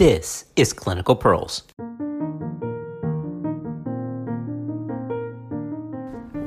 This is Clinical Pearls.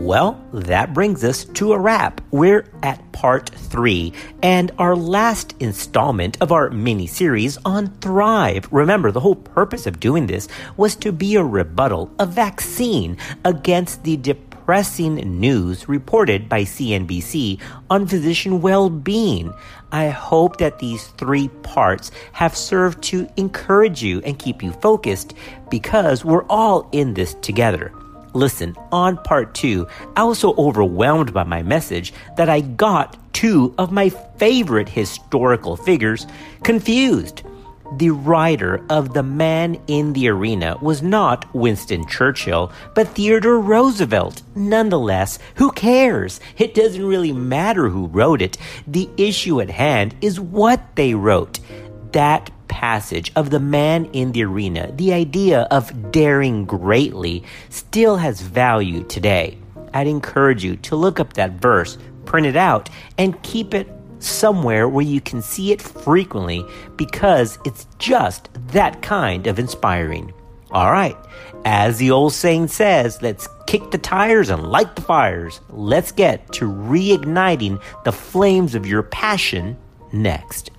Well, that brings us to a wrap. We're at part three and our last installment of our mini series on Thrive. Remember, the whole purpose of doing this was to be a rebuttal, a vaccine against the depressing news reported by CNBC on physician well being. I hope that these three parts have served to encourage you and keep you focused because we're all in this together. Listen, on part two, I was so overwhelmed by my message that I got two of my favorite historical figures confused. The writer of The Man in the Arena was not Winston Churchill, but Theodore Roosevelt. Nonetheless, who cares? It doesn't really matter who wrote it. The issue at hand is what they wrote. That passage of the man in the arena, the idea of daring greatly, still has value today. I'd encourage you to look up that verse, print it out, and keep it somewhere where you can see it frequently because it's just that kind of inspiring. All right, as the old saying says, let's kick the tires and light the fires. Let's get to reigniting the flames of your passion next.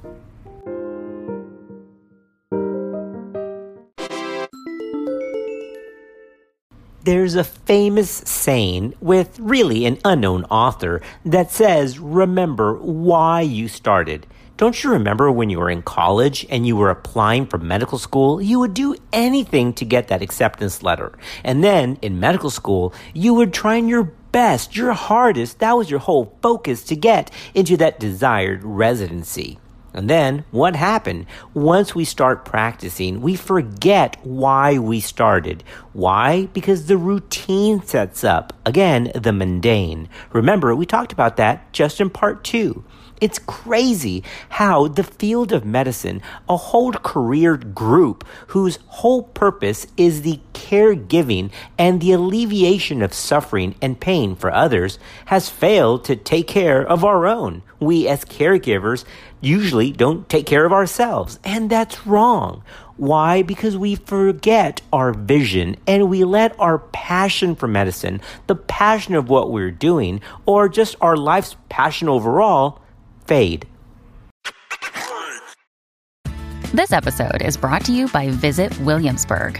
There's a famous saying with really an unknown author that says, Remember why you started. Don't you remember when you were in college and you were applying for medical school? You would do anything to get that acceptance letter. And then in medical school, you would try your best, your hardest. That was your whole focus to get into that desired residency. And then what happened? Once we start practicing, we forget why we started. Why? Because the routine sets up. Again, the mundane. Remember, we talked about that just in part two. It's crazy how the field of medicine, a whole career group whose whole purpose is the caregiving and the alleviation of suffering and pain for others, has failed to take care of our own. We as caregivers usually don't take care of ourselves, and that's wrong. Why? Because we forget our vision and we let our passion for medicine, the passion of what we're doing, or just our life's passion overall, fade. This episode is brought to you by Visit Williamsburg.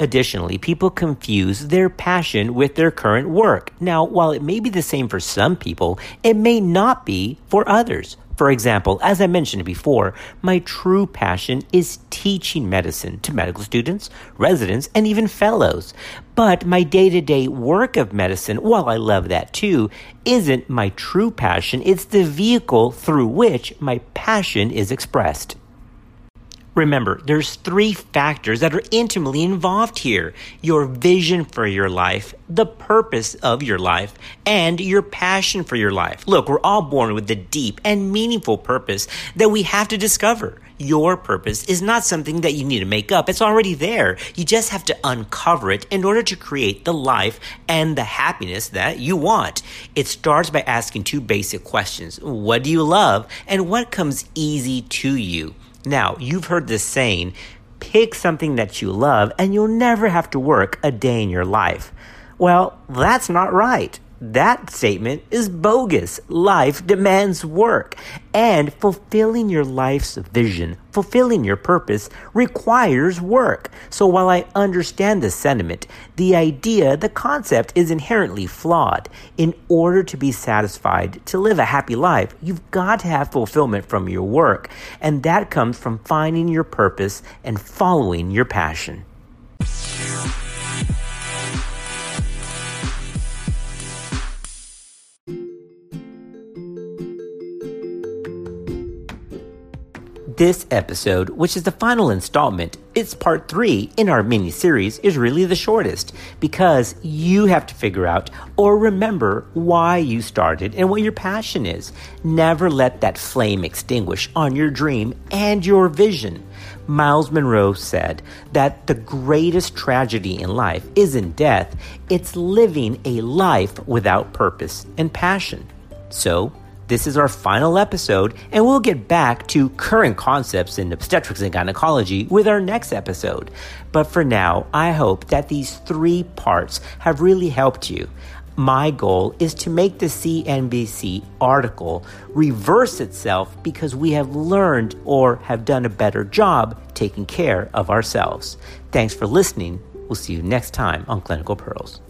Additionally, people confuse their passion with their current work. Now, while it may be the same for some people, it may not be for others. For example, as I mentioned before, my true passion is teaching medicine to medical students, residents, and even fellows. But my day to day work of medicine, while I love that too, isn't my true passion. It's the vehicle through which my passion is expressed. Remember, there's three factors that are intimately involved here. Your vision for your life, the purpose of your life, and your passion for your life. Look, we're all born with a deep and meaningful purpose that we have to discover. Your purpose is not something that you need to make up. It's already there. You just have to uncover it in order to create the life and the happiness that you want. It starts by asking two basic questions. What do you love? And what comes easy to you? Now, you've heard this saying pick something that you love and you'll never have to work a day in your life. Well, that's not right. That statement is bogus. Life demands work. And fulfilling your life's vision, fulfilling your purpose, requires work. So while I understand the sentiment, the idea, the concept is inherently flawed. In order to be satisfied, to live a happy life, you've got to have fulfillment from your work. And that comes from finding your purpose and following your passion. This episode, which is the final installment, it's part three in our mini series is really the shortest because you have to figure out or remember why you started and what your passion is. Never let that flame extinguish on your dream and your vision. Myles Munroe said that the greatest tragedy in life isn't death, it's living a life without purpose and passion. So, this is our final episode, and we'll get back to current concepts in obstetrics and gynecology with our next episode. But for now, I hope that these three parts have really helped you. My goal is to make the CNBC article reverse itself because we have learned or have done a better job taking care of ourselves. Thanks for listening. We'll see you next time on Clinical Pearls.